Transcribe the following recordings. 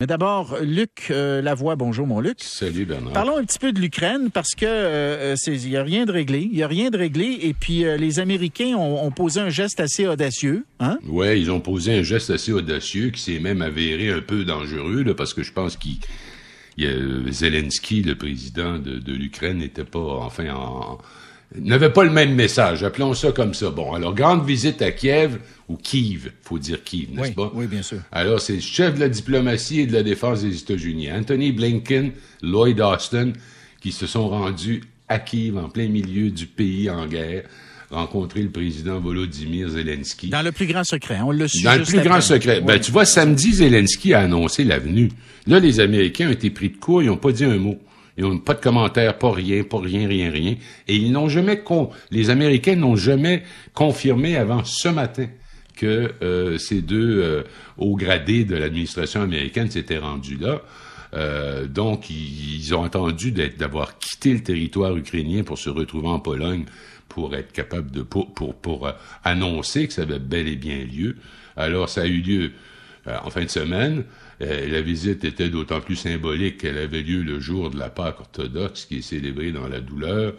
Mais d'abord, Luc euh, Lavoie, bonjour mon Luc. Salut Bernard. Parlons un petit peu de l'Ukraine parce que euh, il n'y a rien de réglé. Il n'y a rien de réglé. Et puis euh, les Américains ont, posé un geste assez audacieux. Hein? Oui, ils ont posé un geste assez audacieux qui s'est même avéré un peu dangereux là, parce que je pense qu'il Zelensky, le président de, de l'Ukraine, n'était pas enfin en n'avait pas le même message. Appelons ça comme ça. Bon, alors, grande visite à Kiev, ou Kiev, faut dire Kiev, n'est-ce pas? Oui, bien sûr. Alors, c'est le chef de la diplomatie et de la défense des États-Unis, Anthony Blinken, Lloyd Austin, qui se sont rendus à Kiev, en plein milieu du pays en guerre, rencontrer le président Volodymyr Zelensky. Dans le plus grand secret, on le su Dans le plus grand secret. Ben, tu vois, samedi, Zelensky a annoncé l'avenue. Là, les Américains ont été pris de court, ils n'ont pas dit un mot. Ils n'ont pas de commentaires, pas rien, pas rien, rien, rien. Et ils n'ont jamais, con... les Américains n'ont jamais confirmé avant ce matin que euh, ces deux euh, hauts gradés de l'administration américaine s'étaient rendus là. Euh, donc, ils, ont attendu d'avoir quitté le territoire ukrainien pour se retrouver en Pologne pour être capable de pour, pour, pour annoncer que ça avait bel et bien lieu. Alors, ça a eu lieu en fin de semaine. Euh, la visite était d'autant plus symbolique qu'elle avait lieu le jour de la Pâque orthodoxe qui est célébrée dans la douleur.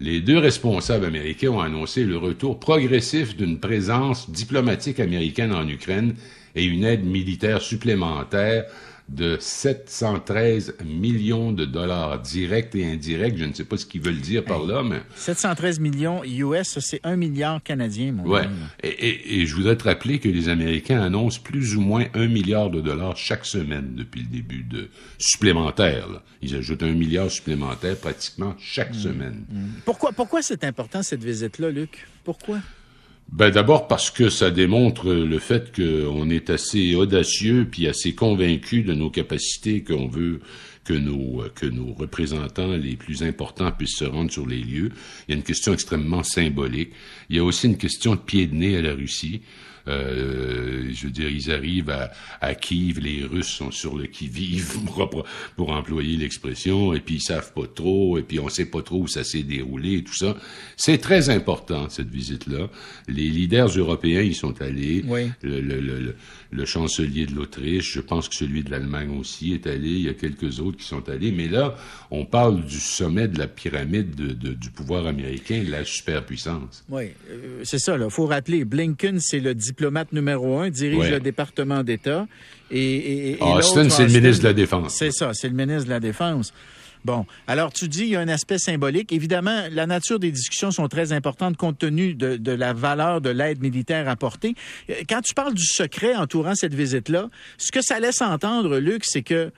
Les deux responsables américains ont annoncé le retour progressif d'une présence diplomatique américaine en Ukraine et une aide militaire supplémentaire de 713 millions de dollars directs et indirects. Je ne sais pas ce qu'ils veulent dire par là, mais... 713 millions US, c'est un milliard canadien, mon Ouais. Et, et, je voudrais te rappeler que les Américains annoncent plus ou moins un milliard de dollars chaque semaine depuis le début de supplémentaire. Ils ajoutent un milliard supplémentaire pratiquement chaque mmh. semaine. Mmh. Pourquoi, pourquoi c'est important cette visite-là, Luc? Pourquoi? Ben d'abord parce que ça démontre le fait qu'on est assez audacieux puis assez convaincu de nos capacités qu'on veut que nos que nos représentants les plus importants puissent se rendre sur les lieux. Il y a une question extrêmement symbolique. Il y a aussi une question de pied de nez à la Russie. Euh, je veux dire, ils arrivent à, à Kiev, les Russes sont sur le qui-vive, pour, pour, employer l'expression, et puis ils savent pas trop, et puis on sait pas trop où ça s'est déroulé, et tout ça. C'est très important, cette visite-là. Les leaders européens y sont allés. Oui. Le, le, le, le, chancelier de l'Autriche, je pense que celui de l'Allemagne aussi est allé, il y a quelques autres qui sont allés, mais là, on parle du sommet de la pyramide de, de, du pouvoir américain, la superpuissance. Oui, euh, c'est ça, là. Faut rappeler, Blinken, c'est le diplomate numéro un, dirige le département d'État. Et, et, Austin, c'est le ministre de la Défense. C'est ça, c'est le ministre de la Défense. Bon, alors tu dis il y a un aspect symbolique. Évidemment, la nature des discussions sont très importantes compte tenu de, de la valeur de l'aide militaire apportée. Euh, quand tu parles du secret entourant cette visite-là, ce que ça laisse entendre, Luc, c'est que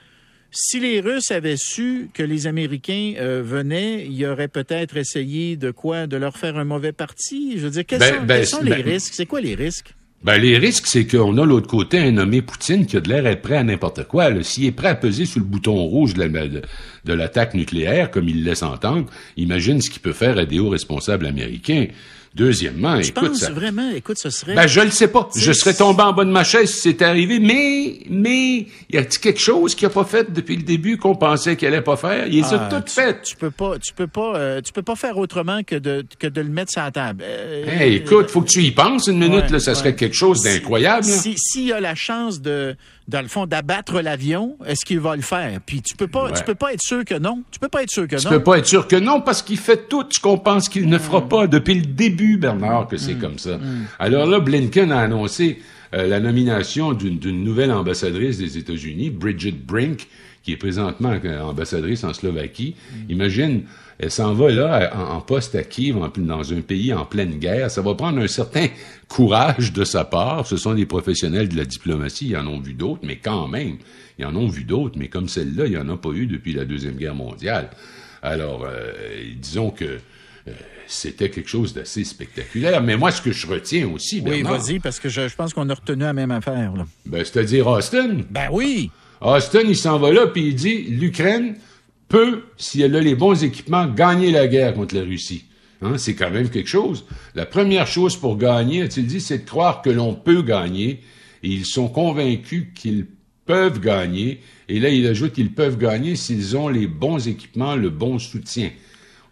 si les Russes avaient su que les Américains euh, venaient, ils auraient peut-être essayé de quoi? De leur faire un mauvais parti? Je veux dire, quels ben, sont, ben, les ben, risques? C'est quoi les risques? Ben, les risques, c'est qu'on a l'autre côté un nommé Poutine qui a de l'air prêt à n'importe quoi. S'il est prêt à peser sur le bouton rouge de l'attaque nucléaire, comme il laisse entendre, imagine ce qu'il peut faire à des hauts responsables américains. Deuxièmement, tu écoute, penses vraiment, écoute, ce serait. Ben, je le sais pas. Je serais tombé en bas de ma chaise si c'était arrivé, mais, mais, y a-t-il quelque chose qu'il a pas fait depuis le début qu'on pensait qu'il allait pas faire? Il est ah, tout fait. Tu peux pas, tu peux pas, euh, tu peux pas faire autrement que de, que de le mettre sur la table. Euh, hey, écoute, faut que tu y penses une minute, là, ça serait quelque chose d'incroyable. Si, s'il y a la chance de, dans le fond, d'abattre l'avion, est-ce qu'il va le faire? Puis tu peux pas, tu peux pas être sûr que non. Tu peux pas être sûr que non. Tu peux pas être sûr que non parce qu'il fait tout ce qu'on pense qu'il ne fera pas depuis le début, Bernard, que c'est mm. comme ça. Mm. Alors là, Blinken a annoncé euh, la nomination d'une nouvelle ambassadrice des États-Unis, Bridget Brink, qui est présentement ambassadrice en Slovaquie. Mm. Imagine, elle s'en va là en, poste à Kiev, dans un pays en pleine guerre. Ça va prendre un certain courage de sa part. Ce sont des professionnels de la diplomatie, ils en ont vu d'autres, mais quand même, ils en ont vu d'autres, mais comme celle-là, il n'y en a pas eu depuis la Deuxième Guerre mondiale. Alors, euh, disons que euh, c'était quelque chose d'assez spectaculaire. Mais moi, ce que je retiens aussi, Bernard... Oui, vas-y, parce que je, pense qu'on a retenu la même affaire. Là. Ben, c'est-à-dire Austin. Ben oui. Austin, il s'en va là, puis il dit, l'Ukraine peut, si elle a les bons équipements, gagner la guerre contre la Russie. Hein, c'est quand même quelque chose. La première chose pour gagner, a-t-il dit, c'est de croire que l'on peut gagner. Et ils sont convaincus qu'ils peuvent gagner. Et là, il ajoute qu'ils peuvent gagner s'ils ont les bons équipements, le bon soutien.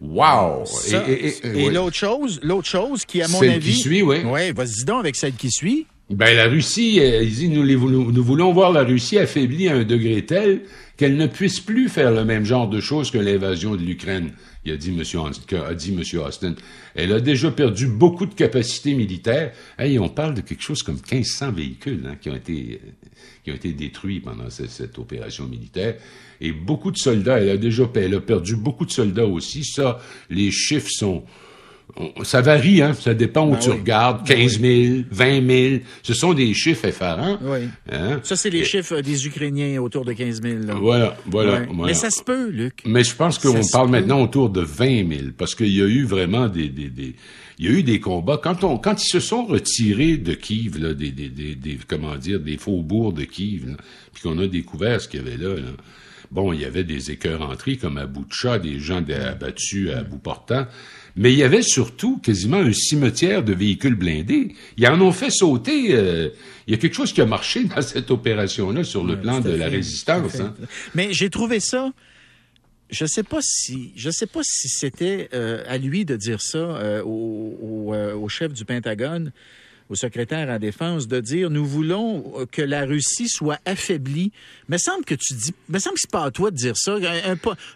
Wow! et, l'autre chose, l'autre chose qui, à mon avis... qui suit, oui. Oui, vas-y donc avec celle qui suit. Ben la Russie, euh, dit nous, voulons voir la Russie affaiblie à un degré tel qu'elle ne puisse plus faire le même genre de choses que l'invasion de l'Ukraine. Il a dit Monsieur Austin. Elle a déjà perdu beaucoup de capacités militaires. Hey, on parle de quelque chose comme 1500 véhicules hein, qui ont été qui ont été détruits pendant cette, opération militaire et beaucoup de soldats. Elle a déjà perdu beaucoup de soldats aussi. Ça, les chiffres sont ça varie, hein? Ça dépend où ben tu regardes. 15 000, 20 000. Ce sont des chiffres effarants. Oui. Hein? Ça, c'est les chiffres des Ukrainiens autour de 15 000. Voilà, voilà, Mais ça se peut, Luc. Mais je pense qu'on parle maintenant autour de 20 000 parce qu'il y a eu vraiment des, des, des, il y a eu des combats. Quand on, quand ils se sont retirés de Kiev, là, des, des, des, comment dire, des faubourgs de Kiev, puis qu'on a découvert ce qu'il y avait là, là, bon, il y avait des écœurs entrés comme à Boutcha, des gens abattus à bout portant mais il y avait surtout quasiment un cimetière de véhicules blindés. Ils en ont fait sauter. Euh, il y a quelque chose qui a marché dans cette opération-là sur le plan de la résistance. Hein. Mais j'ai trouvé ça. Je sais pas si je sais pas si c'était euh, à lui de dire ça euh, au, au, chef du Pentagone au secrétaire à Défense de dire nous voulons euh, que la Russie soit affaiblie. Me semble que tu dis, me semble que c'est pas à toi de dire ça.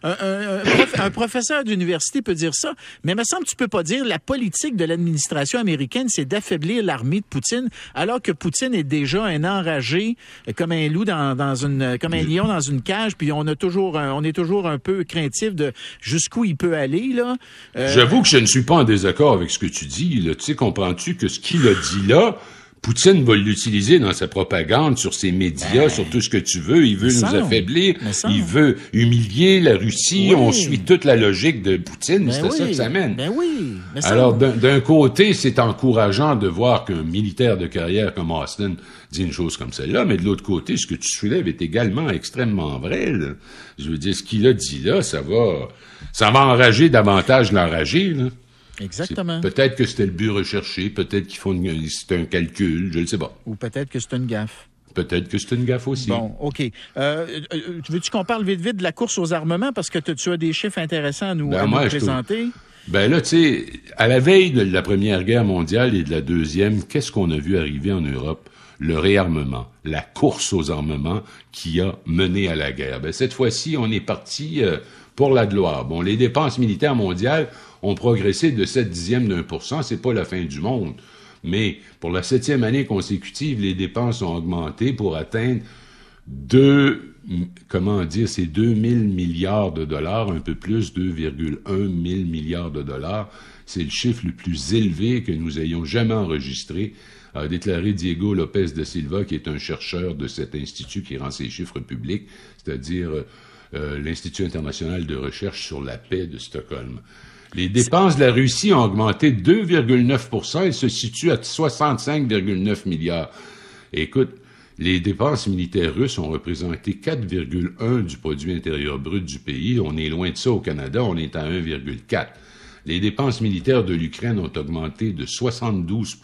Un, professeur d'université peut dire ça, mais me semble que tu peux pas dire la politique de l'administration américaine, c'est d'affaiblir l'armée de Poutine, alors que Poutine est déjà un enragé, euh, comme un loup dans, une, comme un lion dans une cage, puis on a toujours, on est toujours un peu craintif de jusqu'où il peut aller là. Euh, J'avoue que je ne suis pas en désaccord avec ce que tu dis. Tu sais, comprends-tu que ce qu'il a dit là, Poutine va l'utiliser dans sa propagande, sur ses médias, ben, sur tout ce que tu veux. Il veut nous affaiblir. Il veut humilier la Russie. On suit toute la logique de Poutine. Ben c'est ça que ça mène. Ben oui. Alors, d'un côté, c'est encourageant de voir qu'un militaire de carrière comme Austin dit une chose comme celle-là, mais de l'autre côté, ce que tu soulèves est également extrêmement vrai. Je veux dire, ce qu'il a dit là, ça va, ça va enrager davantage l'enragé. Exactement. Peut-être que c'était le but recherché, peut-être qu'ils font c'est un calcul, je ne sais pas. Ou peut-être que c'est une gaffe. Peut-être que c'est une gaffe aussi. Bon, OK. Euh, euh Veux-tu qu'on parle vite vite de la course aux armements? Parce que tu as des chiffres intéressants à nous, ben, présenter? Ben là, tu sais, à la veille de la Première Guerre mondiale et de la Deuxième, qu'est-ce qu'on a vu arriver en Europe? Le réarmement, la course aux armements qui a mené à la guerre. Ben, cette fois-ci, on est parti euh, pour la gloire. Bon, les dépenses militaires mondiales ont progressé de 7 dixièmes d'un pour cent. C'est pas la fin du monde. Mais pour la septième année consécutive, les dépenses ont augmenté pour atteindre 2, comment dire, c'est 2 000 milliards de dollars, un peu plus, 2,1 000 milliards de dollars. C'est le chiffre le plus élevé que nous ayons jamais enregistré, a déclaré Diego Lopez de Silva, qui est un chercheur de cet institut qui rend ses chiffres publics, c'est-à-dire euh, l'Institut international de recherche sur la paix de Stockholm. Les dépenses de la Russie ont augmenté 2,9% et se situent à 65,9 milliards. écoute, les dépenses militaires russes ont représenté 4,1 du produit intérieur brut du pays. On est loin de ça au Canada, on est à 1,4. Les dépenses militaires de l'Ukraine ont augmenté de 72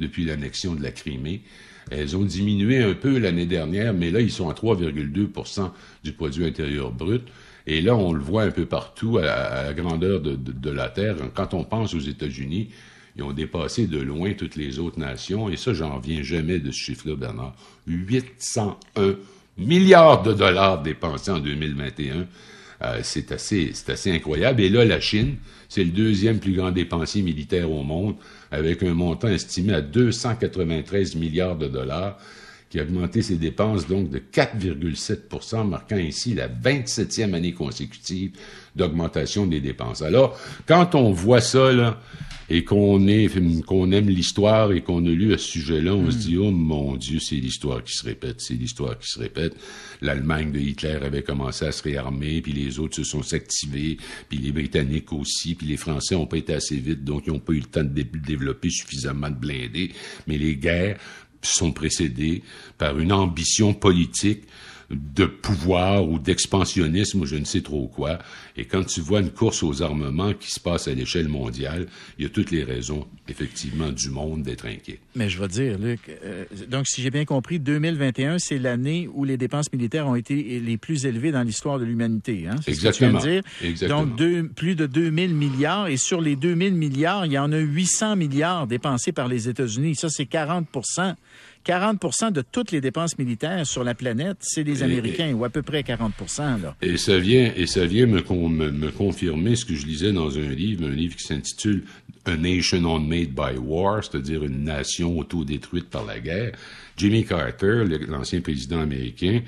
depuis l'annexion de la Crimée. Elles ont diminué un peu l'année dernière, mais là, ils sont à 3,2 du produit intérieur brut. Et là, on le voit un peu partout à, la grandeur de, la Terre. Quand on pense aux États-Unis, ils ont dépassé de loin toutes les autres nations. Et ça, j'en reviens jamais de ce chiffre-là, Bernard. 801 milliards de dollars dépensés en 2021. Euh, c'est assez, c'est assez incroyable. Et là, la Chine, c'est le deuxième plus grand dépensier militaire au monde, avec un montant estimé à 293 milliards de dollars qui a augmenté ses dépenses donc de 4,7% marquant ainsi la 27e année consécutive d'augmentation des dépenses. Alors, quand on voit ça, là, et qu'on est, qu'on aime l'histoire et qu'on a lu à ce sujet-là, on se dit, oh mon Dieu, c'est l'histoire qui se répète, c'est l'histoire qui se répète. L'Allemagne de Hitler avait commencé à se réarmer, puis les autres se sont activés, puis les Britanniques aussi, puis les Français ont pas été assez vite, donc ils n'ont pas eu le temps de développer suffisamment de blindés. Mais les guerres sont précédés par une ambition politique de pouvoir ou d'expansionnisme ou je ne sais trop quoi. Et quand tu vois une course aux armements qui se passe à l'échelle mondiale, il y a toutes les raisons, effectivement, du monde d'être inquiet. Mais je vais dire, Luc, euh, donc si j'ai bien compris, 2021, c'est l'année où les dépenses militaires ont été les plus élevées dans l'histoire de l'humanité. Hein? Exactement. dire. Exactement. Donc, deux, plus de 2000 milliards. Et sur les 2000 milliards, il y en a 800 milliards dépensés par les États-Unis. Ça, c'est 40 40% de toutes les dépenses militaires sur la planète, c'est des Américains, ou à peu près 40 là. Et ça vient, et ça vient me, me, confirmer ce que je lisais dans un livre, un livre qui s'intitule A Nation Unmade by War, c'est-à-dire une nation autodétruite par la guerre. Jimmy Carter, l'ancien président américain,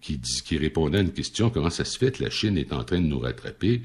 qui, dit, qui répondait à une question, comment ça se fait que la Chine est en train de nous rattraper?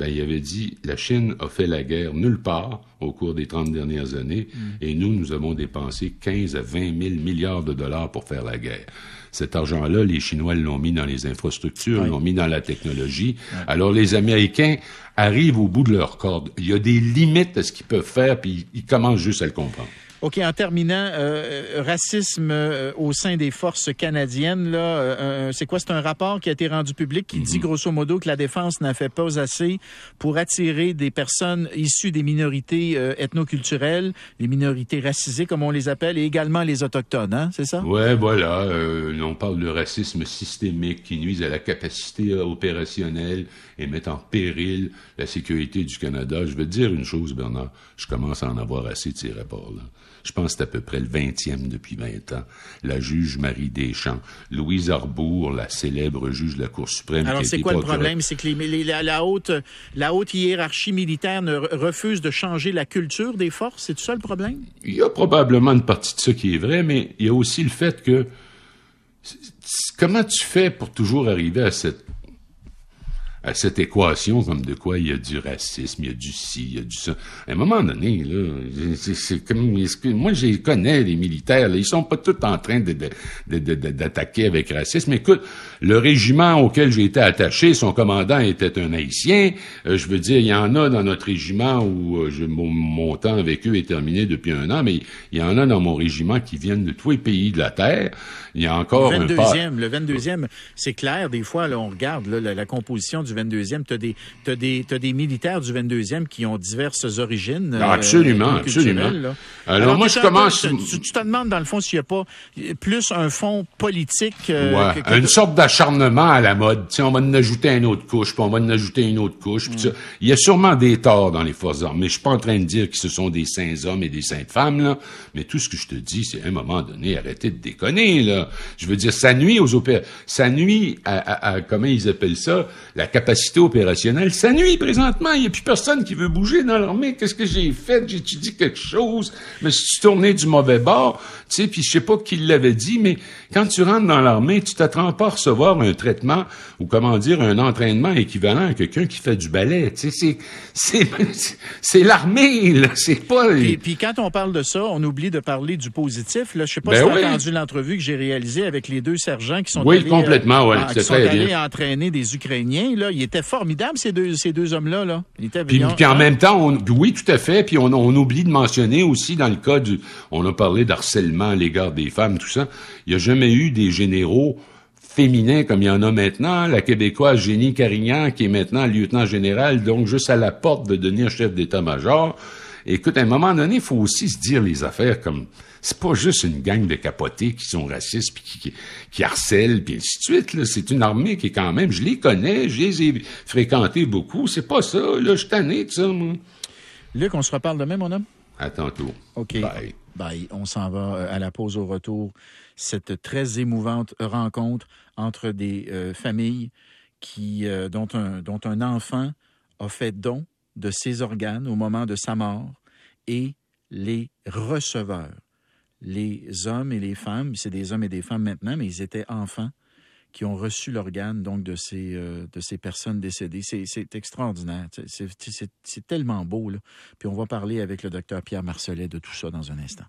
Ben, il avait dit la Chine a fait la guerre nulle part au cours des 30 dernières années mm. et nous, nous avons dépensé 15 à 20 000 milliards de dollars pour faire la guerre. Cet argent-là, les Chinois l'ont mis dans les infrastructures, l'ont mis dans la technologie. Alors les Américains arrivent au bout de leur corde. Il y a des limites à ce qu'ils peuvent faire, puis ils commencent juste à le comprendre. OK, en terminant, euh, euh, racisme euh, au sein des forces canadiennes, là, c'est quoi? C'est un rapport qui a été rendu public qui dit mhm. grosso modo que la défense n'a fait pas assez pour attirer des personnes issues des minorités ethnoculturelles, les minorités racisées, comme on les appelle, et également les Autochtones, hein? C'est ça? Ouais, voilà. on parle de racisme systémique qui nuise à la capacité opérationnelle et met en péril la sécurité du Canada. Je veux te dire une chose, Bernard. Je commence à en avoir assez de ces rapports-là. Je pense que c'est à peu près le 20e depuis 20 ans. La juge Marie Deschamps, Louise Arbour, la célèbre juge de la Cour suprême. Alors, c'est quoi le problème? C'est que la, haute, la haute hiérarchie militaire ne refuse de changer la culture des forces? C'est tout ça le problème? Il y a probablement une partie de ça qui est vrai, mais il y a aussi le fait que comment tu fais pour toujours arriver à cette à cette équation comme de quoi? Il y a du racisme, il y a du ci, il y a du ça. À un moment donné, là, c'est comme moi je connais les militaires, là, ils sont pas tous en train de, d'attaquer avec racisme. Écoute, le régiment auquel j'ai été attaché, son commandant était un haïtien. Euh, je veux dire, il y en a dans notre régiment où euh, je, mon, temps avec eux est terminé depuis un an, mais il y en a dans mon régiment qui viennent de tous les pays de la terre. Il y a encore le 22e, Le 22e, c'est clair, des fois, là, on regarde la, la composition du du 22e. Tu as des, as des, as des militaires du 22e qui ont diverses origines. Euh, absolument, absolument. Alors, moi, je commence... Tu, te demandes, dans le fond, s'il n'y a pas plus un fond politique... Euh, ouais, une sorte d'acharnement à la mode. sais, on va en ajouter une autre couche, puis on va en ajouter une autre couche. Puis Il y a sûrement des torts dans les forces armées. Je suis pas en train de dire que ce sont des saints hommes et des saintes femmes, là. Mais tout ce que je te dis, c'est à un moment donné, arrêtez de déconner, là. Je veux dire, ça nuit aux opérations. Ça nuit à, à, à, comment ils appellent ça, la capacité opérationnelle. Ça nuit présentement. Il n'y a plus personne qui veut bouger dans l'armée. Qu'est-ce que j'ai fait? J'ai étudié quelque chose. Je me suis tourné du mauvais bord. Tu sais, puis je sais pas qui l'avait dit, mais quand tu rentres dans l'armée, tu t'attends pas à recevoir un traitement ou comment dire un entraînement équivalent à quelqu'un qui fait du ballet. Tu sais, c'est c'est l'armée là. C'est pas. Et puis quand on parle de ça, on oublie de parler du positif. Là, je sais pas ben si tu as entendu l'entrevue que j'ai réalisée avec les deux sergents qui sont oui complètement, ouais, qui sont allés entraîner des Ukrainiens. Là, ils étaient formidables ces deux ces deux hommes-là. Là. Ils étaient puis, puis en même temps, on, oui, tout à fait. Puis on, on oublie de mentionner aussi dans le cas du, on a parlé d'harcèlement à l'égard des femmes, tout ça. Il n'y a jamais eu des généraux féminins comme il y en a maintenant. La Québécoise Génie Carignan, qui est maintenant lieutenant général, donc juste à la porte de devenir chef d'état-major. Écoute, à un moment donné, il faut aussi se dire les affaires comme c'est pas juste une gang de capotés qui sont racistes puis qui, qui, harcèlent puis ainsi de suite. C'est une armée qui est quand même, je les connais, je les ai fréquentés beaucoup. C'est pas ça. Là, je suis tanné de ça, moi. Luc, on se reparle demain, mon homme? À tantôt. OK. Bye. Bye. On s'en va euh, à la pause au retour. Cette très émouvante rencontre entre des euh, familles qui, euh, dont, un, dont un enfant a fait don de ses organes au moment de sa mort et les receveurs, les hommes et les femmes, c'est des hommes et des femmes maintenant, mais ils étaient enfants qui ont reçu l'organe donc de ces, euh, de ces personnes décédées. C'est extraordinaire. C'est tellement beau. Puis on va parler avec le docteur Pierre Marcelet de tout ça dans un instant.